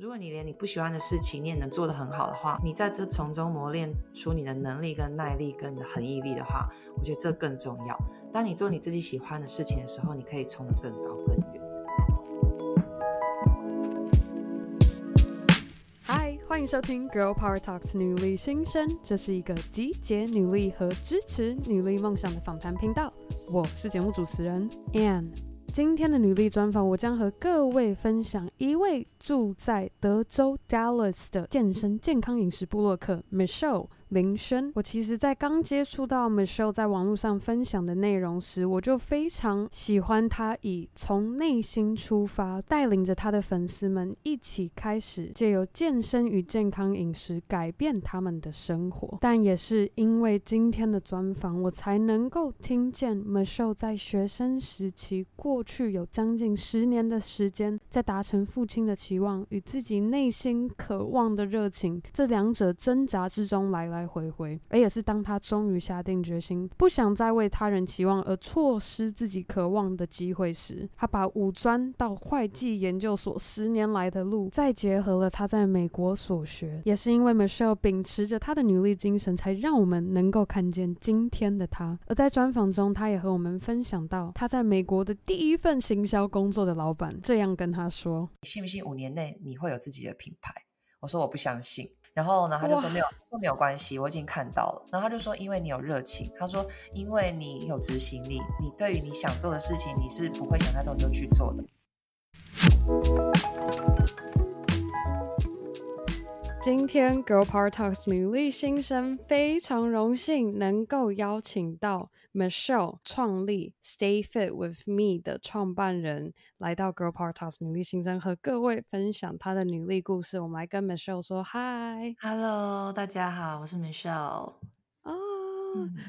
如果你连你不喜欢的事情你也能做得很好的话，你在这从中磨练出你的能力跟耐力跟你的恒毅力的话，我觉得这更重要。当你做你自己喜欢的事情的时候，你可以冲得更高更远。嗨，欢迎收听 Girl Power Talks 女力新生，这是一个集结女力和支持女力梦想的访谈频道。我是节目主持人 Anne。今天的女力专访，我将和各位分享一位住在德州 Dallas 的健身健康饮食部落客 Michelle。林轩，我其实，在刚接触到 Michelle 在网络上分享的内容时，我就非常喜欢她以从内心出发，带领着她的粉丝们一起开始借由健身与健康饮食改变他们的生活。但也是因为今天的专访，我才能够听见 Michelle 在学生时期，过去有将近十年的时间，在达成父亲的期望与自己内心渴望的热情这两者挣扎之中来来来回回，而也是当他终于下定决心，不想再为他人期望而错失自己渴望的机会时，他把五专到会计研究所十年来的路，再结合了他在美国所学，也是因为 Michelle 秉持着他的女力精神，才让我们能够看见今天的他。而在专访中，他也和我们分享到他在美国的第一份行销工作的老板这样跟他说：“你信不信五年内你会有自己的品牌？”我说：“我不相信。”然后呢，他就说没有，说没有关系，我已经看到了。然后他就说，因为你有热情，他说，因为你有执行力，你对于你想做的事情，你是不会想太多就去做的。今天 Girl Power Talks 女力新生非常荣幸能够邀请到 Michelle 创立 Stay Fit with Me 的创办人来到 Girl Power Talks 女力新生和各位分享她的女力故事。我们来跟 Michelle 说 Hi，Hello，大家好，我是 Michelle。啊，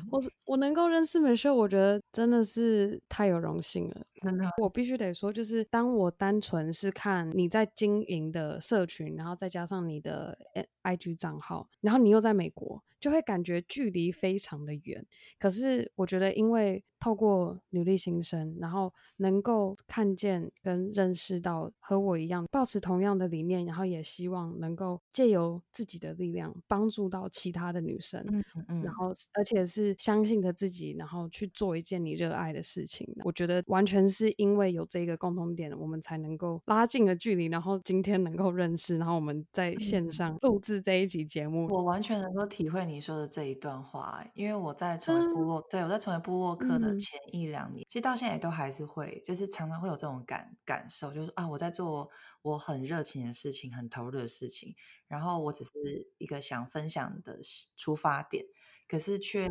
我我能够认识 Michelle，我觉得真的是太有荣幸了。真的，我必须得说，就是当我单纯是看你在经营的社群，然后再加上你的 IG 账号，然后你又在美国，就会感觉距离非常的远。可是我觉得，因为透过努力新生，然后能够看见跟认识到和我一样抱持同样的理念，然后也希望能够借由自己的力量帮助到其他的女生，嗯嗯，然后而且是相信着自己，然后去做一件你热爱的事情。我觉得完全是因为有这个共同点，我们才能够拉近了距离，然后今天能够认识，然后我们在线上录制这一集节目。我完全能够体会你说的这一段话，因为我在成为部落，嗯、对，我在成为部落客的。前一两年，其实到现在也都还是会，就是常常会有这种感感受，就是啊，我在做我很热情的事情，很投入的事情，然后我只是一个想分享的出发点，可是却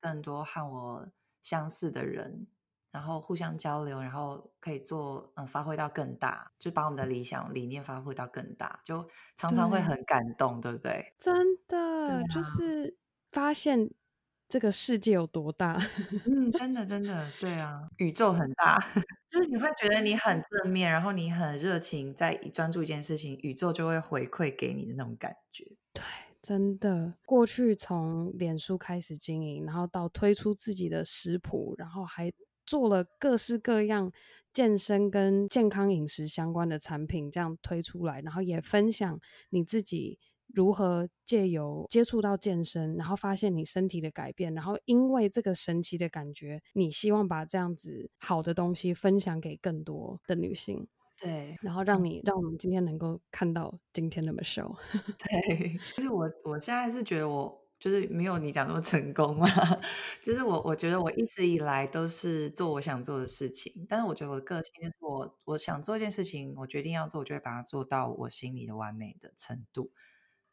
更多和我相似的人，然后互相交流，然后可以做嗯，发挥到更大，就把我们的理想理念发挥到更大，就常常会很感动，对，对不对？真的，啊、就是发现。这个世界有多大？嗯，真的，真的，对啊，宇宙很大，就是你会觉得你很正面，然后你很热情，在专注一件事情，宇宙就会回馈给你的那种感觉。对，真的。过去从脸书开始经营，然后到推出自己的食谱，然后还做了各式各样健身跟健康饮食相关的产品，这样推出来，然后也分享你自己。如何借由接触到健身，然后发现你身体的改变，然后因为这个神奇的感觉，你希望把这样子好的东西分享给更多的女性，对，然后让你让我们今天能够看到今天的 Michelle，对，就是我我现在是觉得我就是没有你讲那么成功嘛，就是我我觉得我一直以来都是做我想做的事情，但是我觉得我的个性就是我我想做一件事情，我决定要做，我就会把它做到我心里的完美的程度。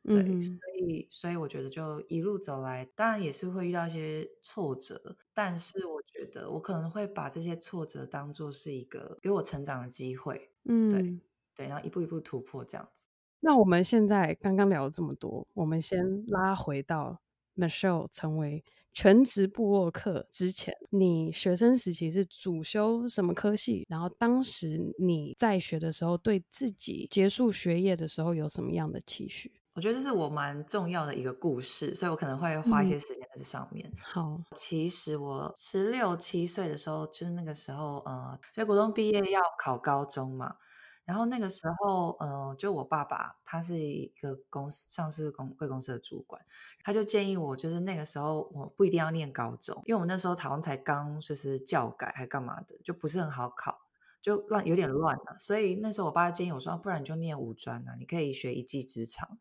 对，嗯、所以所以我觉得就一路走来，当然也是会遇到一些挫折，但是我觉得我可能会把这些挫折当做是一个给我成长的机会，嗯，对对，然后一步一步突破这样子。那我们现在刚刚聊了这么多，我们先拉回到 Michelle 成为全职部落客之前，你学生时期是主修什么科系？然后当时你在学的时候，对自己结束学业的时候有什么样的期许？我觉得这是我蛮重要的一个故事，所以我可能会花一些时间在这上面。嗯、好，其实我十六七岁的时候，就是那个时候，呃，所以国中毕业要考高中嘛。然后那个时候，嗯、呃，就我爸爸他是一个公司上市公贵公司的主管，他就建议我，就是那个时候我不一定要念高中，因为我们那时候好像才刚就是教改还干嘛的，就不是很好考，就乱有点乱了。所以那时候我爸建议我说，不然你就念五专啊，你可以学一技之长。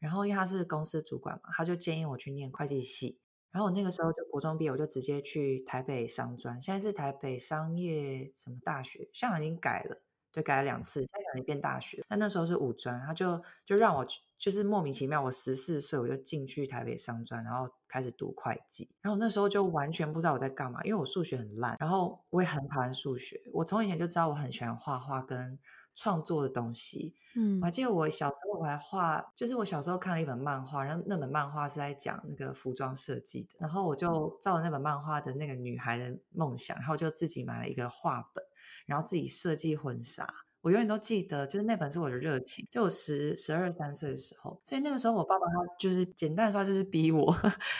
然后因为他是公司主管嘛，他就建议我去念会计系。然后我那个时候就国中毕业，我就直接去台北商专，现在是台北商业什么大学，现在已经改了。对，改了两次，现在可能变大学。但那时候是五专，他就就让我就是莫名其妙，我十四岁我就进去台北商专，然后开始读会计。然后那时候就完全不知道我在干嘛，因为我数学很烂，然后我也很讨厌数学。我从以前就知道我很喜欢画画跟创作的东西。嗯，我还记得我小时候我还画，就是我小时候看了一本漫画，然后那本漫画是在讲那个服装设计的，然后我就照着那本漫画的那个女孩的梦想，然后就自己买了一个画本。然后自己设计婚纱，我永远都记得，就是那本是我的热情。就我十十二三岁的时候，所以那个时候我爸爸他就是简单说，就是逼我，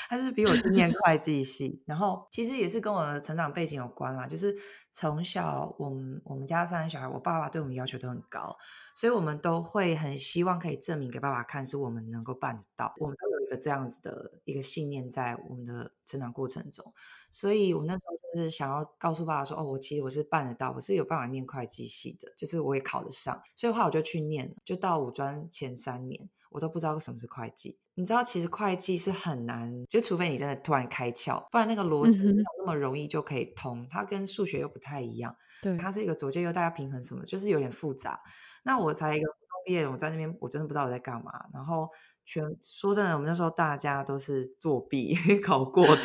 他就是逼我去念会计系。然后其实也是跟我的成长背景有关啦，就是从小我们我们家三个小孩，我爸爸对我们要求都很高，所以我们都会很希望可以证明给爸爸看，是我们能够办得到。我们个这样子的一个信念在我们的成长过程中，所以我那时候。就是想要告诉爸爸说，哦，我其实我是办得到，我是有办法念会计系的，就是我也考得上，所以的话我就去念了，就到五专前三年，我都不知道什么是会计。你知道，其实会计是很难，就除非你真的突然开窍，不然那个逻辑没有那么容易就可以通。嗯、它跟数学又不太一样，对，它是一个左右大家平衡什么，就是有点复杂。那我才一个初中毕业，我在那边我真的不知道我在干嘛。然后全说真的，我们那时候大家都是作弊 考过的。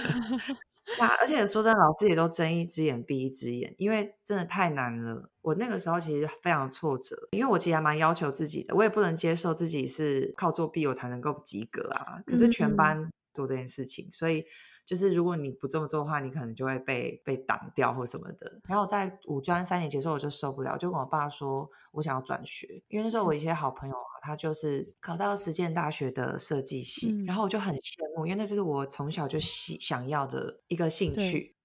啊！而且说真的，老师也都睁一只眼闭一只眼，因为真的太难了。我那个时候其实非常挫折，因为我其实还蛮要求自己的，我也不能接受自己是靠作弊我才能够及格啊。可是全班做这件事情，嗯嗯，所以。就是如果你不这么做的话，你可能就会被被挡掉或什么的。然后在五专三年级的时候，我就受不了，就跟我爸说，我想要转学。因为那时候我一些好朋友啊，他就是考到实践大学的设计系，嗯、然后我就很羡慕，因为那就是我从小就喜想要的一个兴趣，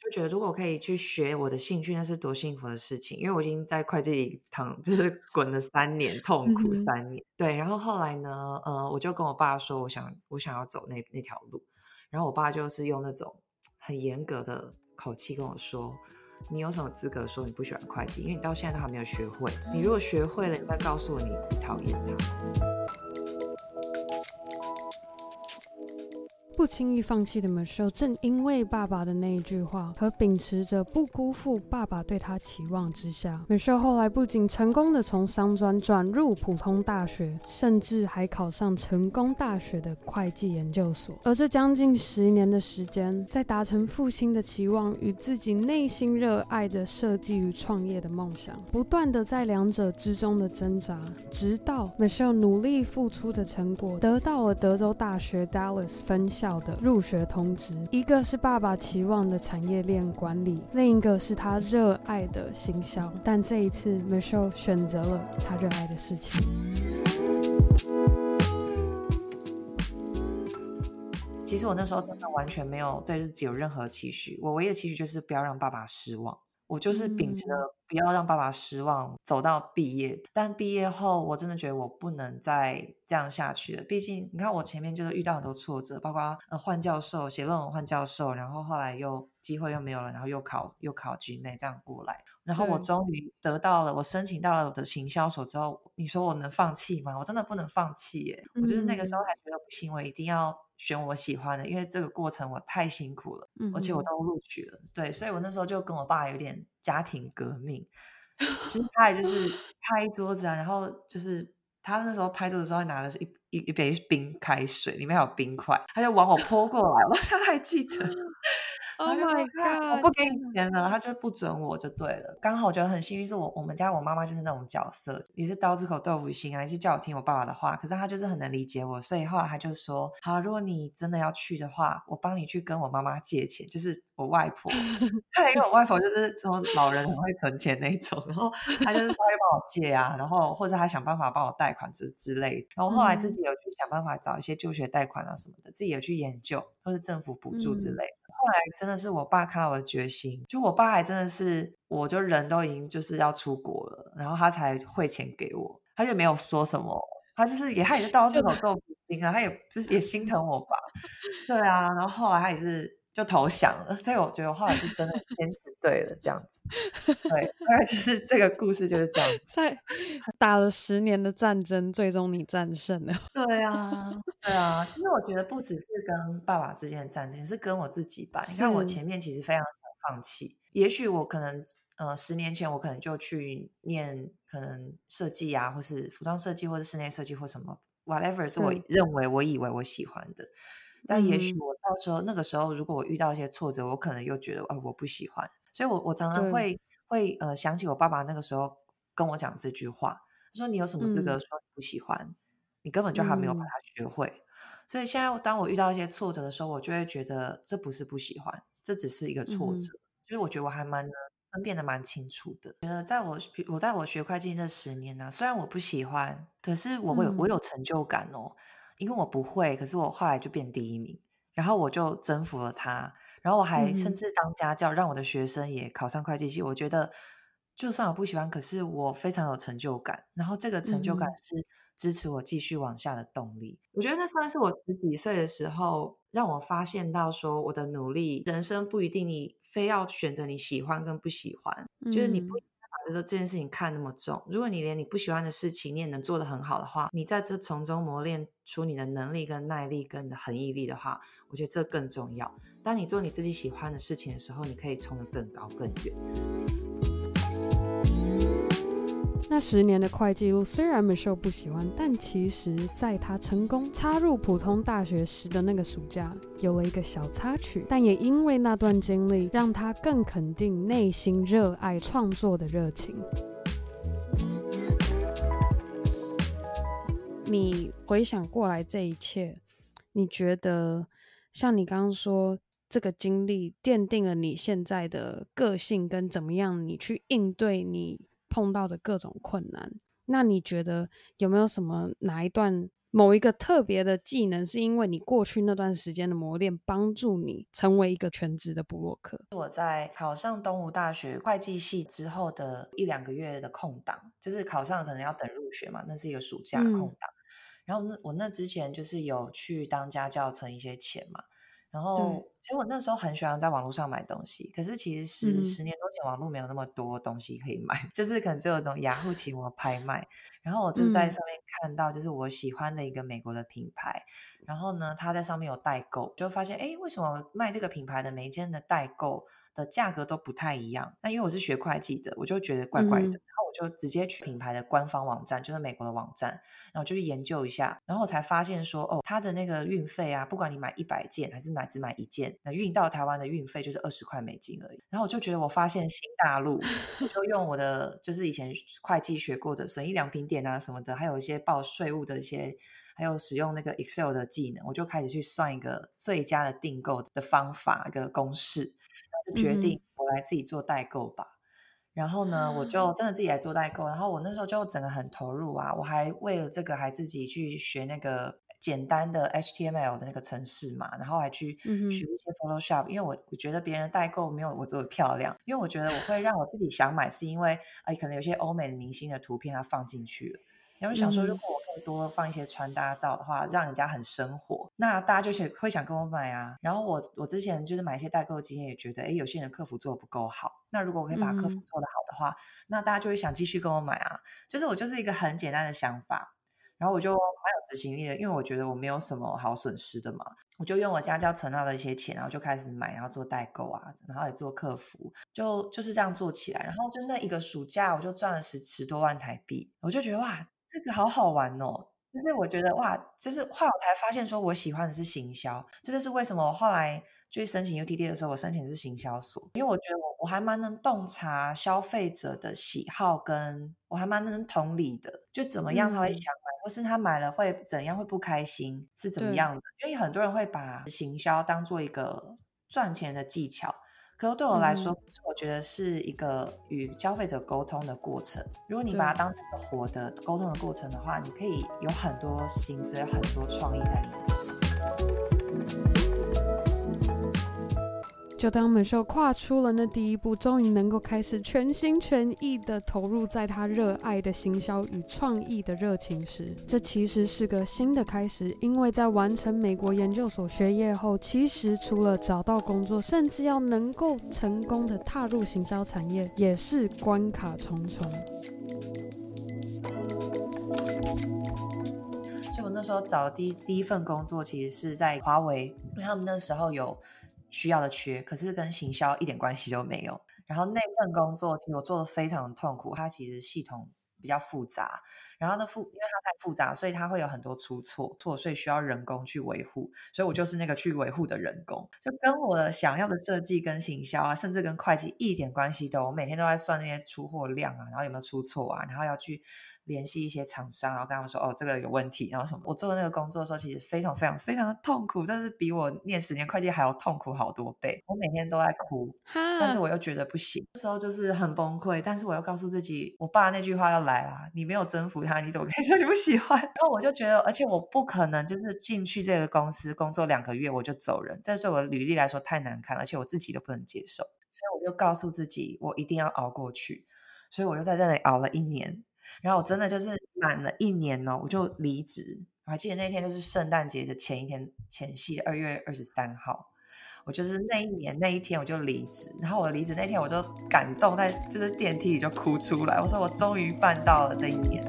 就觉得如果我可以去学我的兴趣，那是多幸福的事情。因为我已经在会计里躺就是滚了三年，痛苦三年。嗯、对，然后后来呢，呃，我就跟我爸说，我想我想要走那那条路。然后我爸就是用那种很严格的口气跟我说：“你有什么资格说你不喜欢会计？因为你到现在都还没有学会。你如果学会了，你再告诉我你讨厌他。”不轻易放弃的 Michelle，正因为爸爸的那一句话和秉持着不辜负爸爸对他期望之下，Michelle 后来不仅成功的从商专转入普通大学，甚至还考上成功大学的会计研究所。而这将近十年的时间，在达成父亲的期望与自己内心热爱的设计与创业的梦想，不断的在两者之中的挣扎，直到 Michelle 努力付出的成果得到了德州大学 Dallas 分校。的入学通知，一个是爸爸期望的产业链管理，另一个是他热爱的行销。但这一次，Michelle 选择了他热爱的事情。其实我那时候真的完全没有对自己有任何期许，我唯一的期许就是不要让爸爸失望。我就是秉持了不要让爸爸失望，走到毕业。但毕业后，我真的觉得我不能再这样下去了。毕竟，你看我前面就是遇到很多挫折，包括呃换教授、写论文换教授，然后后来又机会又没有了，然后又考又考 GMAT 这样过来。然后我终于得到了，我申请到了我的行销所之后，你说我能放弃吗？我真的不能放弃耶！我就是那个时候还觉得不行，我一定要。选我喜欢的，因为这个过程我太辛苦了，嗯、而且我都录取了，对，所以我那时候就跟我爸有点家庭革命，就是他也就是 拍桌子啊，然后就是他那时候拍桌子的时候拿的是一一一杯冰开水，里面还有冰块，他就往我泼过来，我现在还记得。Oh my god！我不给你钱了，他就不准我就对了。刚好我觉得很幸运，是我我们家我妈妈就是那种角色，也是刀子口豆腐心啊，也是叫我听我爸爸的话。可是他就是很能理解我，所以后来他就说：“好，如果你真的要去的话，我帮你去跟我妈妈借钱，就是我外婆。对，因为我外婆就是说老人很会存钱那种，然后他就是他会帮我借啊，然后或者他想办法帮我贷款之之类的。然后后来自己有去想办法找一些就学贷款啊什么的，自己有去研究，或是政府补助之类的。嗯后来真的是我爸看到我的决心，就我爸还真的是，我就人都已经就是要出国了，然后他才汇钱给我，他就没有说什么，他就是也他也是到这种够不心啊，他也就是也心疼我吧，对啊，然后后来他也是就投降了，所以我觉得我后来是真的坚持对了这样子。对，大概就是这个故事就是这样。在 打了十年的战争，最终你战胜了。对啊，对啊。其实我觉得不只是跟爸爸之间的战争，是跟我自己吧。你看我前面其实非常想放弃，也许我可能呃十年前我可能就去念可能设计啊，或是服装设计，或是室内设计或什么 whatever 是我认为我以为我喜欢的。但也许我到时候那个时候，如果我遇到一些挫折，我可能又觉得啊、呃、我不喜欢。所以我，我我常常会会呃想起我爸爸那个时候跟我讲这句话，他说：“你有什么资格说你不喜欢？嗯、你根本就还没有把它学会。嗯”所以现在，当我遇到一些挫折的时候，我就会觉得这不是不喜欢，这只是一个挫折。所以、嗯，我觉得我还蛮分辨的蛮清楚的。觉得在我我在我学会计这十年呢、啊，虽然我不喜欢，可是我会我有成就感哦，因为我不会，可是我后来就变第一名，然后我就征服了他。然后我还甚至当家教，让我的学生也考上会计系。嗯、我觉得，就算我不喜欢，可是我非常有成就感。然后这个成就感是支持我继续往下的动力。嗯、我觉得那算是我十几岁的时候，让我发现到说，我的努力，人生不一定你非要选择你喜欢跟不喜欢，嗯、就是你不他说这件事情看那么重。如果你连你不喜欢的事情你也能做得很好的话，你在这从中磨练出你的能力跟耐力跟你的恒毅力的话，我觉得这更重要。当你做你自己喜欢的事情的时候，你可以冲得更高更远。那十年的会计路虽然 Michelle 不喜欢，但其实在他成功插入普通大学时的那个暑假，有了一个小插曲。但也因为那段经历，让他更肯定内心热爱创作的热情。你回想过来这一切，你觉得像你刚刚说，这个经历奠定了你现在的个性跟怎么样，你去应对你碰到的各种困难。那你觉得有没有什么哪一段某一个特别的技能，是因为你过去那段时间的磨练，帮助你成为一个全职的部落客？我在考上东吴大学会计系之后的一两个月的空档，就是考上可能要等入学嘛，那是一个暑假空档。嗯、然后那我那之前就是有去当家教存一些钱嘛。然后，其实我那时候很喜欢在网络上买东西，可是其实十、嗯、十年多前网络没有那么多东西可以买，就是可能只有这种雅虎奇摩拍卖。然后我就在上面看到，就是我喜欢的一个美国的品牌，嗯、然后呢，他在上面有代购，就发现，哎，为什么卖这个品牌的每一间的代购的价格都不太一样？那因为我是学会计的，我就觉得怪怪的。嗯就直接去品牌的官方网站，就是美国的网站，然后就去研究一下，然后我才发现说，哦，它的那个运费啊，不管你买一百件还是买只买一件，那运到台湾的运费就是二十块美金而已。然后我就觉得我发现新大陆，我就用我的就是以前会计学过的损益良品点啊什么的，还有一些报税务的一些，还有使用那个 Excel 的技能，我就开始去算一个最佳的订购的方法一个公式，决定我来自己做代购吧。然后呢，我就真的自己来做代购。然后我那时候就整个很投入啊，我还为了这个还自己去学那个简单的 HTML 的那个程式嘛，然后还去学一些 Photoshop，嗯。因为我我觉得别人的代购没有我做的漂亮，因为我觉得我会让我自己想买，是因为哎，可能有些欧美的明星的图片它放进去了，然后想说如果我。多放一些穿搭照的话，让人家很生活，那大家就会会想跟我买啊。然后我我之前就是买一些代购的经验，也觉得哎，有些人客服做的不够好。那如果我可以把客服做得好的话，嗯、那大家就会想继续跟我买啊。就是我就是一个很简单的想法，然后我就蛮有执行力的，因为我觉得我没有什么好损失的嘛。我就用我家教存到的一些钱，然后就开始买，然后做代购啊，然后也做客服，就就是这样做起来。然后就那一个暑假，我就赚了十十多万台币，我就觉得哇。这个好好玩哦，就是我觉得哇，就是后来我才发现说，我喜欢的是行销，这就是为什么我后来去申请 UTD 的时候，我申请的是行销所，因为我觉得我我还蛮能洞察消费者的喜好，跟我还蛮能同理的，就怎么样他会想买，嗯、或是他买了会怎样会不开心，是怎么样的？因为很多人会把行销当做一个赚钱的技巧。可是对我来说，嗯、我觉得是一个与消费者沟通的过程。如果你把它当成活的沟通的过程的话，你可以有很多心思、有很多创意在里面。就当美秀跨出了那第一步，终于能够开始全心全意的投入在她热爱的行销与创意的热情时，这其实是个新的开始。因为在完成美国研究所学业后，其实除了找到工作，甚至要能够成功的踏入行销产业，也是关卡重重。就我那时候找的第一第一份工作，其实是在华为，因为他们那时候有。需要的缺，可是跟行销一点关系都没有。然后那份工作其实我做的非常痛苦，它其实系统比较复杂，然后呢复因为它太复杂，所以它会有很多出错错，所以需要人工去维护。所以我就是那个去维护的人工，就跟我的想要的设计跟行销啊，甚至跟会计一点关系都，我每天都在算那些出货量啊，然后有没有出错啊，然后要去。联系一些厂商，然后跟他们说：“哦，这个有问题。”然后什么？我做那个工作的时候，其实非常非常非常的痛苦，但是比我念十年会计还要痛苦好多倍。我每天都在哭，但是我又觉得不行，那时候就是很崩溃。但是我又告诉自己，我爸那句话要来啦：“你没有征服他，你怎么可以 说你不喜欢？”然后我就觉得，而且我不可能就是进去这个公司工作两个月我就走人，这对我的履历来说太难看，而且我自己都不能接受。所以我就告诉自己，我一定要熬过去。所以我就在这里熬了一年。然后我真的就是满了一年哦，我就离职。我还记得那天就是圣诞节的前一天，前夕二月二十三号，我就是那一年那一天我就离职。然后我离职那天我就感动，在就是电梯里就哭出来。我说我终于办到了这一年。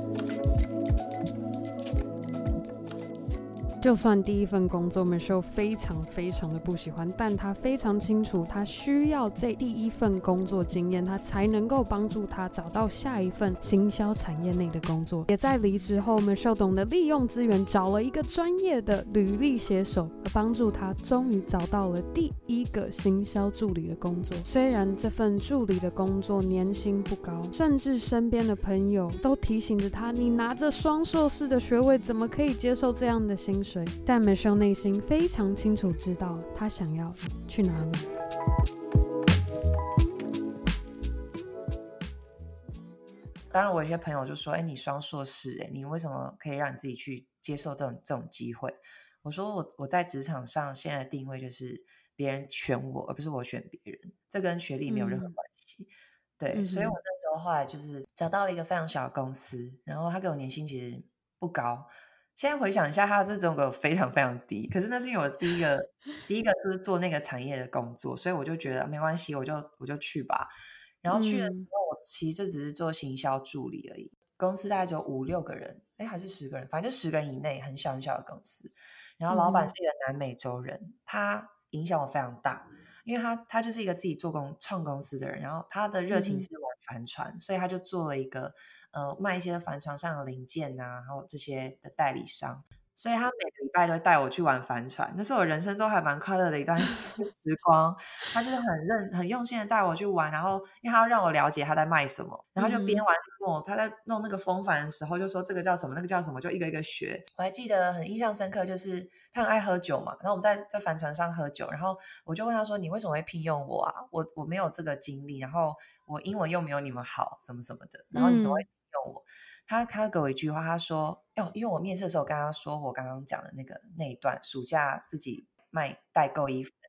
就算第一份工作 Michelle 非常非常的不喜欢，但她非常清楚，她需要这第一份工作经验，她才能够帮助她找到下一份行销产业内的工作。也在离职后，Michelle 懂得利用资源，找了一个专业的履历写手，帮助她终于找到了第一个行销助理的工作。虽然这份助理的工作年薪不高，甚至身边的朋友都提醒着她：“你拿着双硕士的学位，怎么可以接受这样的薪水？”但 Michelle 内心非常清楚，知道他想要去哪里。当然，我有些朋友就说：“哎，你双硕士，哎，你为什么可以让你自己去接受这种这种机会？”我说：“我我在职场上现在的定位就是别人选我，而不是我选别人，这跟学历没有任何关系。嗯”对，嗯、所以我那时候后来就是找到了一个非常小的公司，然后他给我年薪其实不高。现在回想一下，他这种给我非常非常低。可是那是因为我第一个第一个就是做那个产业的工作，所以我就觉得没关系，我就我就去吧。然后去的时候，我其实就只是做行销助理而已。公司大概只有五六个人，哎，还是十个人，反正就十个人以内，很小很小的公司。然后老板是一个南美洲人，他影响我非常大，因为他他就是一个自己做工创公司的人，然后他的热情是玩帆船，所以他就做了一个。呃，卖一些帆船上的零件呐、啊，然后这些的代理商，所以他每个礼拜都会带我去玩帆船，那是我人生中还蛮快乐的一段 时光。他就是很认、很用心的带我去玩，然后因为他要让我了解他在卖什么，然后就边玩边他在弄那个风帆的时候，就说这个叫什么，那个叫什么，就一个一个学。我还记得很印象深刻，就是他很爱喝酒嘛，然后我们在在帆船上喝酒，然后我就问他说：“你为什么会聘用我啊？我我没有这个经历，然后我英文又没有你们好，什么什么的，然后你怎么会？”用我，他他给我一句话，他说：“哟，因为我面试的时候跟他说，我刚刚讲的那个那一段，暑假自己卖代购衣服的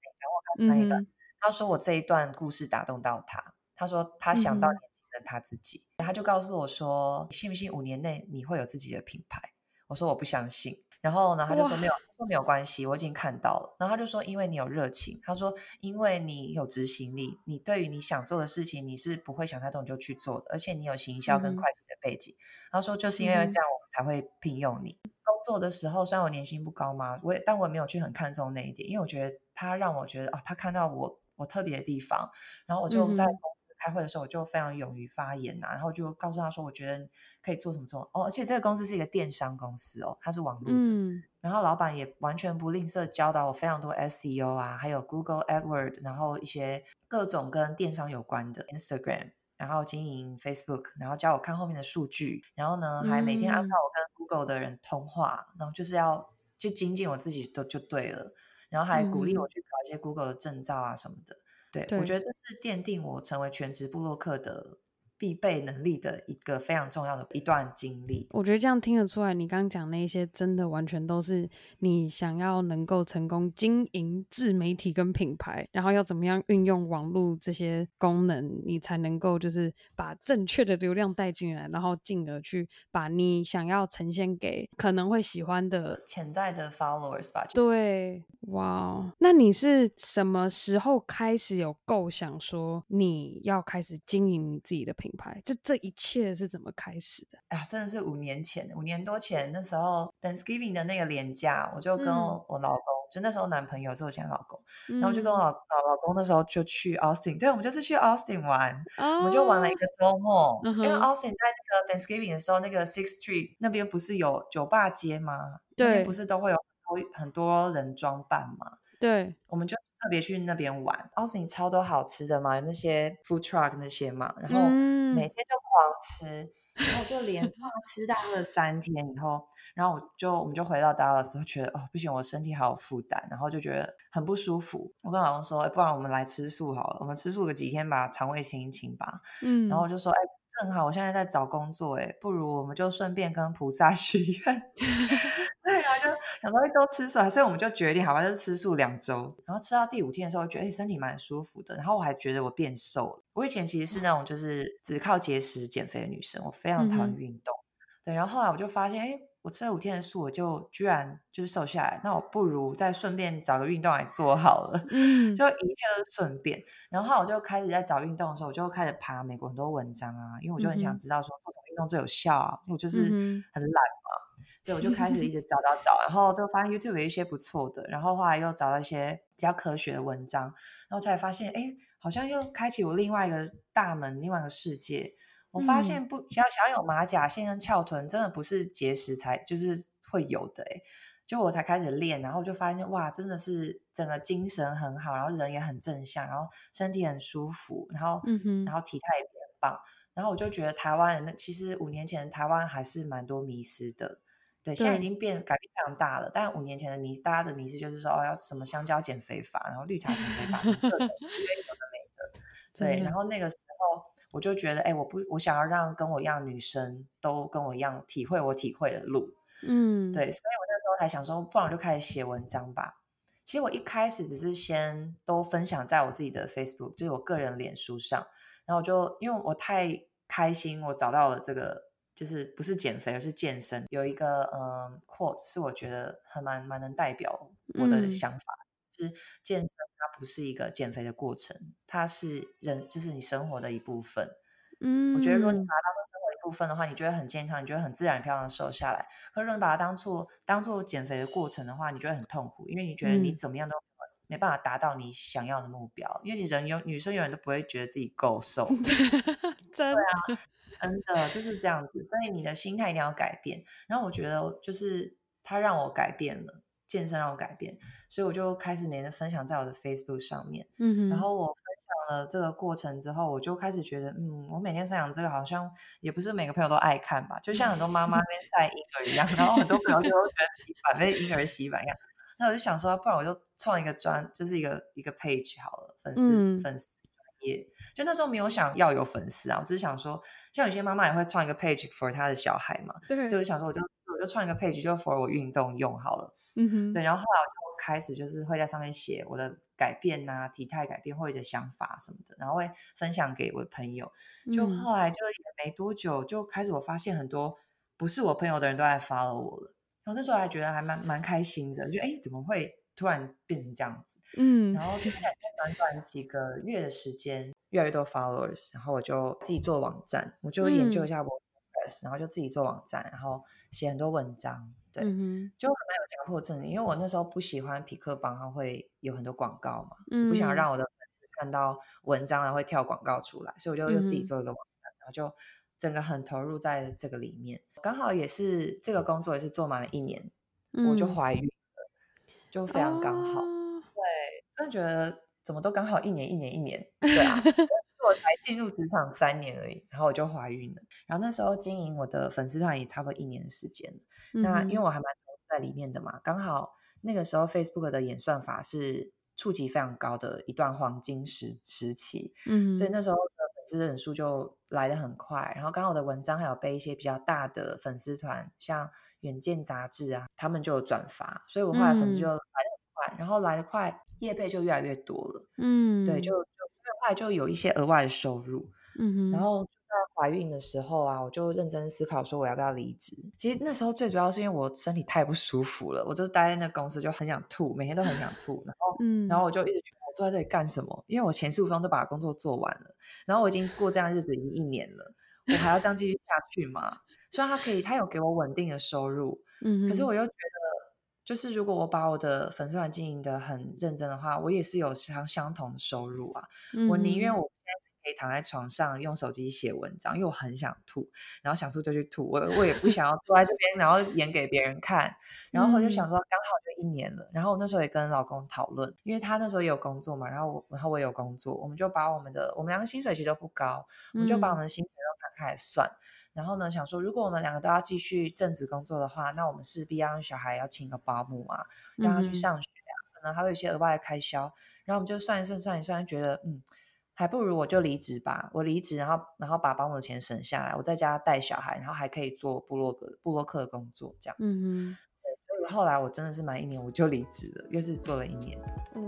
那段，那一段，他说我这一段故事打动到他，他说他想到年轻人他自己，嗯、他就告诉我说，你信不信五年内你会有自己的品牌？我说我不相信。”然后呢，他就说没有，说没有关系，我已经看到了。然后他就说，因为你有热情，他说因为你有执行力，你对于你想做的事情，你是不会想太多你就去做的，而且你有行销跟会计的背景。嗯、他说就是因为这样，我才会聘用你。嗯、工作的时候虽然我年薪不高嘛，我也但我也没有去很看重那一点，因为我觉得他让我觉得哦，他看到我我特别的地方，然后我就在公司。开会的时候，我就非常勇于发言呐、啊，然后就告诉他说，我觉得可以做什么做哦，而且这个公司是一个电商公司哦，它是网络的，嗯，然后老板也完全不吝啬教导我非常多 SEO 啊，还有 Google AdWord，然后一些各种跟电商有关的 Instagram，然后经营 Facebook，然后教我看后面的数据，然后呢，还每天安排我跟 Google 的人通话，嗯、然后就是要去精进我自己都就对了，然后还鼓励我去考一些 Google 的证照啊什么的。对，对。我觉得这是奠定我成为全职布洛克的必备能力的一个非常重要的一段经历。我觉得这样听得出来，你刚刚讲那些真的完全都是你想要能够成功经营自媒体跟品牌，然后要怎么样运用网络这些功能，你才能够就是把正确的流量带进来，然后进而去把你想要呈现给可能会喜欢的潜在的 followers 吧。对，哇，那你是什么时候开始有构想说你要开始经营你自己的品牌？这这一切是怎么开始的？哎呀，真的是五年前，五年多前，那时候 Thanksgiving 的那个连假，我就跟我老公，嗯、就那时候男朋友是我现在老公，嗯、然后就跟我老老老公那时候就去 Austin，对，我们就是去 Austin 玩，哦、我们就玩了一个周末，嗯、因为 Austin 在那个 Thanksgiving 的时候，那个 Sixth Street 那边不是有酒吧街吗？对，那边不是都会有很多很多人装扮吗？对，我们就特别去那边玩。Austin 超多好吃的嘛，有那些 food truck 那些嘛，然后每天就狂吃。嗯然后就连吃大了三天以后，然后我就我们就回到 Dallas 的时候，觉得哦不行，我身体好有负担，然后就觉得很不舒服。我跟老公说，哎，不然我们来吃素好了，我们吃素个几天，把肠胃清一清吧。嗯，然后我就说，哎。正好我现在在找工作，哎，不如我们就顺便跟菩萨许愿。就想说都吃素，所以我们就决定，好吧，就吃素两周。然后吃到第五天的时候，我觉得哎，身体蛮舒服的。然后我还觉得我变瘦了。我以前其实是那种就是只靠节食减肥的女生，我非常讨厌运动。嗯、对，然后后来我就发现，哎。我吃了五天的素，我就居然就是瘦下来。那我不如再顺便找个运动来做好了，嗯，就一切都是顺便。然后我就开始在找运动的时候，我就开始爬美国很多文章啊，因为我就很想知道说做什么运动最有效啊。因为我就是很懒嘛，所以我就开始一直找找找，然后就发现 YouTube 有一些不错的，然后后来又找到一些比较科学的文章，然后才发现，哎，好像又开启我另外一个大门，另外一个世界。我发现不要想要有马甲线跟翘臀，真的不是节食才就是会有的诶。就我才开始练，然后就发现哇，真的是整个精神很好，然后人也很正向，然后身体很舒服，然后嗯哼，然后体态也很棒。然后我就觉得台湾人那其实五年前台湾还是蛮多迷失的，对，现在已经变改变非常大了。但五年前的迷大家的迷思就是说哦，要什么香蕉减肥法，然后绿茶减肥法，什么各种有的没的，对，然后那个时候。我就觉得，哎，我不，我想要让跟我一样女生都跟我一样体会我体会的路，嗯，对，所以我那时候才想说，不然我就开始写文章吧。其实我一开始只是先都分享在我自己的 Facebook，就是我个人脸书上，然后我就因为我太开心，我找到了这个，就是不是减肥，而是健身，有一个嗯 quote 是我觉得很蛮蛮能代表我的想法，嗯、是健身。它不是一个减肥的过程，它是人，就是你生活的一部分。嗯，我觉得如果你把它当做生活一部分的话，你觉得很健康，你觉得很自然、漂亮的瘦下来。可是如果你把它当做当做减肥的过程的话，你觉得很痛苦，因为你觉得你怎么样都没办法达到你想要的目标。嗯、因为你人有女生永远都不会觉得自己够瘦，真的啊，真的就是这样子。所以你的心态一定要改变。然后我觉得就是他让我改变了。健身让我改变，所以我就开始每天分享在我的 Facebook 上面。嗯哼，然后我分享了这个过程之后，我就开始觉得，嗯，我每天分享这个好像也不是每个朋友都爱看吧，就像很多妈妈边晒婴儿一样，然后很多朋友就会觉得自己反被婴儿洗版一样。那我就想说，不然我就创一个专，就是一个一个 page 好了，粉丝、嗯、粉丝专页。就那时候没有想要有粉丝啊，我只是想说，像有些妈妈也会创一个 page for 她的小孩嘛，对，所以我想说，我就我就创一个 page 就 for 我运动用好了。嗯哼，对，然后后来我就开始就是会在上面写我的改变啊，体态改变或者想法什么的，然后会分享给我的朋友。就后来就也没多久，就开始我发现很多不是我朋友的人都在 follow 我了。然后那时候还觉得还蛮蛮开心的，就哎，怎么会突然变成这样子？嗯，然后就在短短几个月的时间，越来越多 followers，然后我就自己做网站，我就研究一下 WordPress，然后就自己做网站，然后写很多文章。对，嗯、就很蛮有强迫症，因为我那时候不喜欢匹克帮，它会有很多广告嘛，嗯、不想让我的粉丝看到文章然后会跳广告出来，所以我就又自己做一个网站，嗯、然后就整个很投入在这个里面。刚好也是这个工作也是做满了一年，嗯、我就怀孕了，就非常刚好。哦、对，真的觉得怎么都刚好一年一年一年，对啊。我才进入职场三年而已，然后我就怀孕了。然后那时候经营我的粉丝团也差不多一年的时间。嗯、那因为我还蛮在里面的嘛，刚好那个时候 Facebook 的演算法是触及非常高的一段黄金时时期。嗯，所以那时候的粉丝人数就来得很快。然后刚好我的文章还有被一些比较大的粉丝团，像《远见》杂志啊，他们就有转发，所以我后来粉丝就来得很快，嗯、然后来得快，业配就越来越多了。嗯，对，就就越快就有一些额外的收入。嗯哼，然后。在怀孕的时候啊，我就认真思考说我要不要离职。其实那时候最主要是因为我身体太不舒服了，我就待在那公司就很想吐，每天都很想吐。然后，嗯，然后我就一直觉得我坐在这里干什么？因为我前四五分钟都把工作做完了，然后我已经过这样日子已经一年了，我还要这样继续下去吗？虽然他可以，他有给我稳定的收入，嗯，可是我又觉得，就是如果我把我的粉丝团经营的很认真的话，我也是有相相同的收入啊。嗯，我宁愿我现在。可以躺在床上用手机写文章，因为我很想吐，然后想吐就去吐。我我也不想要坐在这边，然后演给别人看。然后我就想说，刚好就一年了。然后我那时候也跟老公讨论，因为他那时候也有工作嘛，然后我然后我也有工作，我们就把我们的我们两个薪水其实都不高，我们就把我们的薪水都摊开来算。然后呢，想说如果我们两个都要继续正职工作的话，那我们势必要让小孩要请个保姆啊，让他去上学啊，可能还会有一些额外的开销。然后我们就算一算，算一算，觉得嗯。还不如我就离职吧，我离职，然后然后把保姆的钱省下来，我在家带小孩，然后还可以做部落格部落客的工作，这样子。嗯后来我真的是满一年我就离职了，又是做了一年。嗯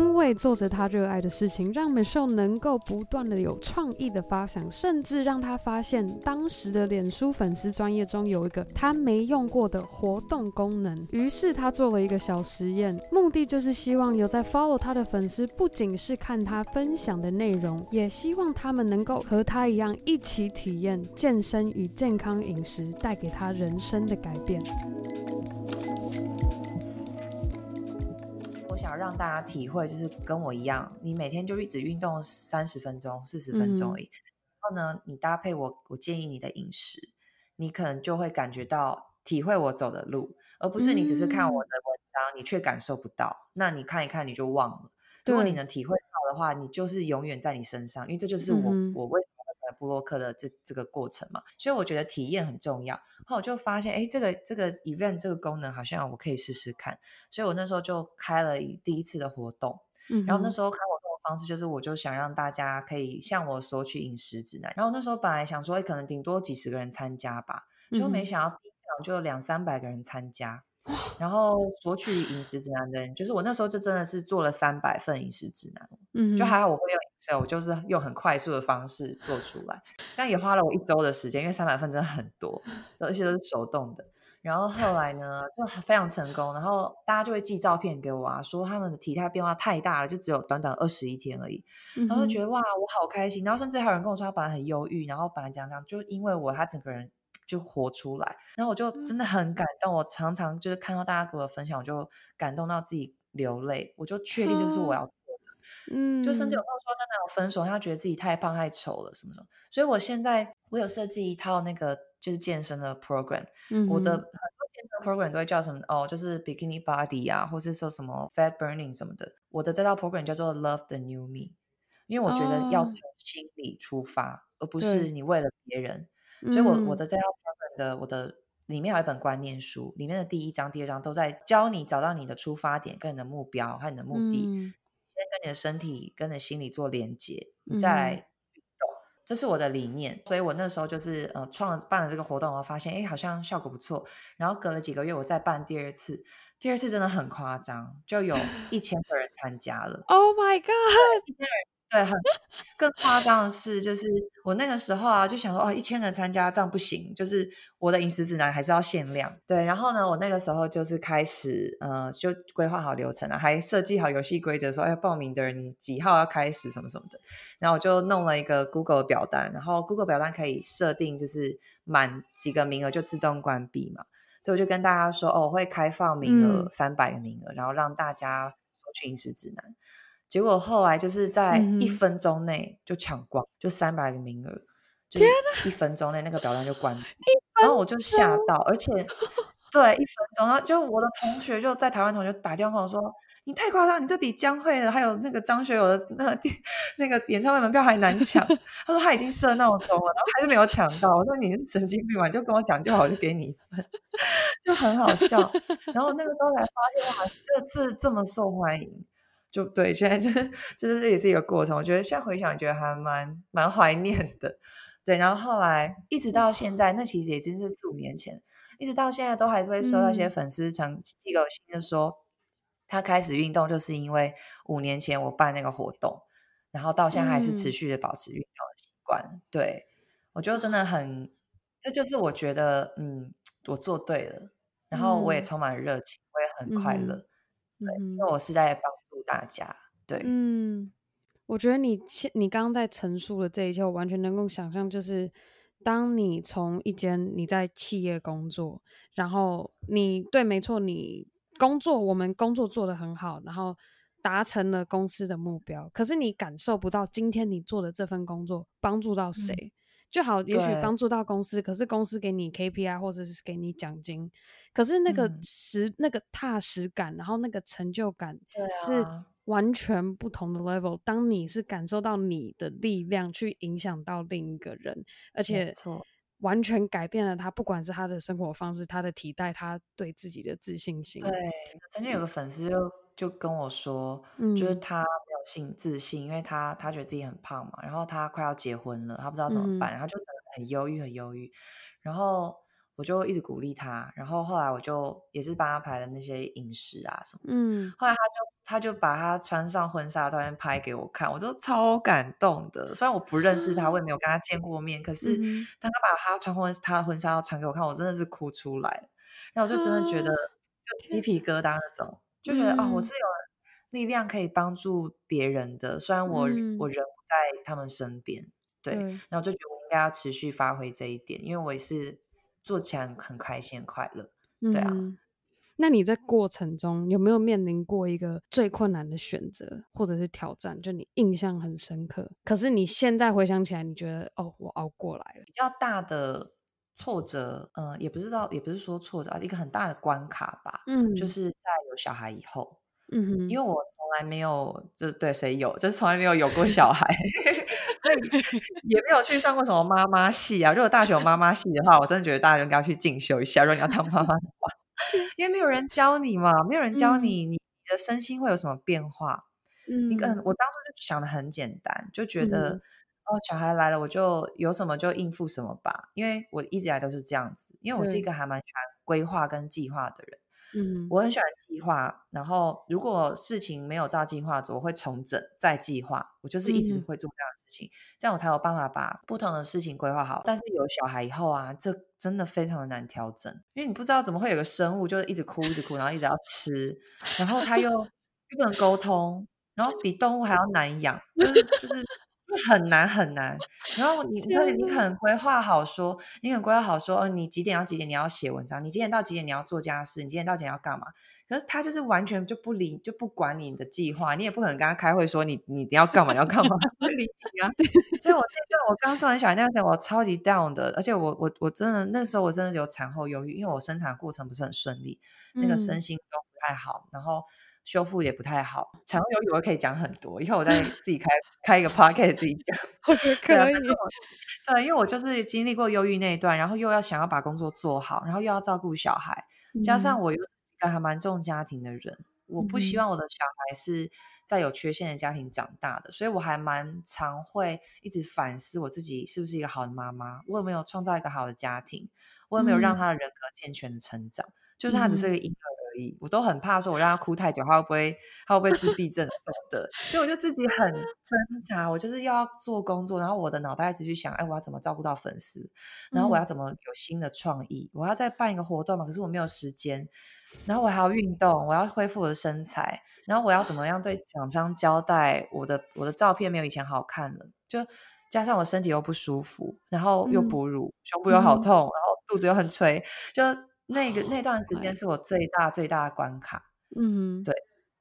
因为做着他热爱的事情，让美秀能够不断的有创意的发想，甚至让他发现当时的脸书粉丝专页中有一个他没用过的活动功能。于是他做了一个小实验，目的就是希望有在 follow 他的粉丝，不仅是看他分享的内容，也希望他们能够和他一样一起体验健身与健康饮食带给他人生的改变。让大家体会，就是跟我一样，你每天就一直运动三十分钟、四十分钟而已。嗯、然后呢，你搭配我，我建议你的饮食，你可能就会感觉到体会我走的路，而不是你只是看我的文章，嗯、你却感受不到。那你看一看，你就忘了。如果你能体会到的话，你就是永远在你身上，因为这就是我，嗯、我为什么。部落客的这这个过程嘛，所以我觉得体验很重要。后我就发现，哎，这个这个 event 这个功能好像我可以试试看。所以我那时候就开了第一次的活动。嗯，然后那时候开活动的方式就是，我就想让大家可以向我索取饮食指南。然后那时候本来想说，哎，可能顶多几十个人参加吧，就没想到第一场就有两三百个人参加。然后索取饮食指南的人，就是我那时候就真的是做了三百份饮食指南，嗯，就还好我会用 Excel，就是用很快速的方式做出来，但也花了我一周的时间，因为三百份真的很多，而且都是手动的。然后后来呢，就非常成功，然后大家就会寄照片给我啊，说他们的体态变化太大了，就只有短短二十一天而已，然后就觉得哇，我好开心。然后甚至还有人跟我说，他本来很忧郁，然后本来讲讲，就因为我他整个人。就活出来，然后我就真的很感动。我常常就是看到大家给我分享，我就感动到自己流泪。我就确定这是我要做的。嗯，就甚至有朋友说跟男友分手，他觉得自己太胖太丑了什么什么。所以我现在我有设计一套那个就是健身的 program。嗯，我的很多健身 program 都会叫什么哦，就是 bikini body 啊，或是说什么 fat burning 什么的。我的这套 program 叫做 Love the New Me，因为我觉得要从心里出发，哦，而不是你为了别人。所以我，我我的这套 program 的我的里面有一本观念书，里面的第一章、第二章都在教你找到你的出发点、跟你的目标和你的目的，嗯、先跟你的身体、跟你的心理做连接，你再来这是我的理念。所以我那时候就是呃创了办了这个活动，我发现哎好像效果不错。然后隔了几个月，我再办第二次，第二次真的很夸张，就有一千个人参加了。Oh my god！一千人。对，很更夸张的是，就是我那个时候啊，就想说，哦，一千人参加这样不行，就是我的饮食指南还是要限量。对，然后呢，我那个时候就是开始，呃，就规划好流程了，还设计好游戏规则，说，哎，报名的人你几号要开始什么什么的。然后我就弄了一个 Google 表单，然后 Google 表单可以设定，就是满几个名额就自动关闭嘛。所以我就跟大家说，哦，我会开放名额三百个名额，嗯、然后让大家索取饮食指南。结果后来就是在一分钟内就抢光，嗯、就三百个名额，就一分钟内那个表单就关了，然后我就吓到，而且 对一分钟，然后就我的同学就在台湾同学打电话跟我说：“你太夸张，你这比江蕙的还有那个张学友的那个电那个演唱会门票还难抢。”他说他已经设闹钟了，然后还是没有抢到。我说你是神经病嘛？你就跟我讲就好，我就给你一份，就很好笑。然后那个时候才发现哇，这这这么受欢迎。就对，现在这这这也是一个过程。我觉得现在回想，觉得还蛮蛮怀念的。对，然后后来一直到现在，那其实也真是四五年前，一直到现在都还是会收到一些粉丝传寄给我信就说，他开始运动就是因为五年前我办那个活动，然后到现在还是持续的保持运动的习惯。嗯、对，我觉得真的很，这就是我觉得，嗯，我做对了，然后我也充满了热情，我也很快乐。嗯、对，因为我是在帮助大家。对，嗯。我觉得你你刚刚在陈述的这一切，我完全能够想象，就是当你从一间你在企业工作，然后你对，没错，你工作我们工作做得很好，然后达成了公司的目标，可是你感受不到今天你做的这份工作帮助到谁，嗯、就好，也许帮助到公司，可是公司给你 KPI 或者是给你奖金，可是那个实、嗯、那个踏实感，然后那个成就感是。完全不同的 level。当你是感受到你的力量去影响到另一个人，而且完全改变了他，不管是他的生活方式、他的体态、他对自己的自信心。对，曾经有个粉丝就就跟我说，嗯、就是他没有信自信，因为他他觉得自己很胖嘛，然后他快要结婚了，他不知道怎么办，嗯、然后就很忧郁，很忧郁，然后。我就一直鼓励他，然后后来我就也是帮他排的那些饮食啊什么的。嗯，后来他就他就把他穿上婚纱照片拍给我看，我就超感动的。虽然我不认识他，我也没有跟他见过面，可是当他把他穿婚他的婚纱照传给我看，我真的是哭出来。然后我就真的觉得就鸡皮疙瘩那种，就觉得哦，我是有力量可以帮助别人的。虽然我我人不在他们身边，对，然后就觉得我应该要持续发挥这一点，因为我也是。做起来很开心、很快乐，对啊、嗯。那你在过程中有没有面临过一个最困难的选择或者是挑战？就你印象很深刻，可是你现在回想起来，你觉得哦，我熬过来了。比较大的挫折，呃，也不知道，也不是说挫折，一个很大的关卡吧。嗯，就是在有小孩以后，嗯哼，因为我从来没有，就对谁有，就是从来没有有过小孩。所以也没有去上过什么妈妈系啊。如果大学有妈妈系的话，我真的觉得大家应该要去进修一下。如果你要当妈妈的话，因为没有人教你嘛，没有人教你，你的身心会有什么变化？嗯，我当初就想的很简单，就觉得、嗯、哦，小孩来了，我就有什么就应付什么吧。因为我一直以来都是这样子，因为我是一个还蛮喜欢规划跟计划的人。嗯，我很喜欢计划，然后如果事情没有照计划做，我会重整再计划。我就是一直会做这样的事情，嗯、这样我才有办法把不同的事情规划好。但是有小孩以后啊，这真的非常的难调整，因为你不知道怎么会有个生物就是一直哭一直哭，然后一直要吃，然后他又又不能沟通，然后比动物还要难养，就是就是。很难很难，然后你你你可能规划好说，你可能规划好说，哦，你几点要几点你要写文章，你几点到几点你要做家事，你几点到几点要干嘛？可是他就是完全就不理，就不管你的计划，你也不可能跟他开会说你你你要干嘛你要干嘛，不理你啊。所以我那段我刚生完小孩那阵，我超级 down 的，而且我我我真的那时候我真的有产后忧郁，因为我生产过程不是很顺利，那个身心都不太好，然后。修复也不太好，产后忧郁我可以讲很多，以后我再自己开开一个 podcast 自己讲。可以。对，对，因为我就是经历过忧郁那一段，然后又要想要把工作做好，然后又要照顾小孩，嗯、加上我又是一个还蛮重家庭的人，我不希望我的小孩是在有缺陷的家庭长大的，所以我还蛮常会一直反思我自己是不是一个好的妈妈，我有没有创造一个好的家庭，我有没有让他的人格健全的成长，嗯、就是他只是个婴儿。我都很怕说，我让他哭太久，他会不会他会不会自闭症什么的？所以我就自己很 挣扎，我就是要做工作，然后我的脑袋一直去想，哎，我要怎么照顾到粉丝？然后我要怎么有新的创意？我要再办一个活动嘛？可是我没有时间。然后我还要运动，我要恢复我的身材。然后我要怎么样对厂商交代？我的我的照片没有以前好看了，就加上我身体又不舒服，然后又哺乳，胸部又好痛，然后肚子又很垂，就。那个那段时间是我最大最大的关卡，嗯，对。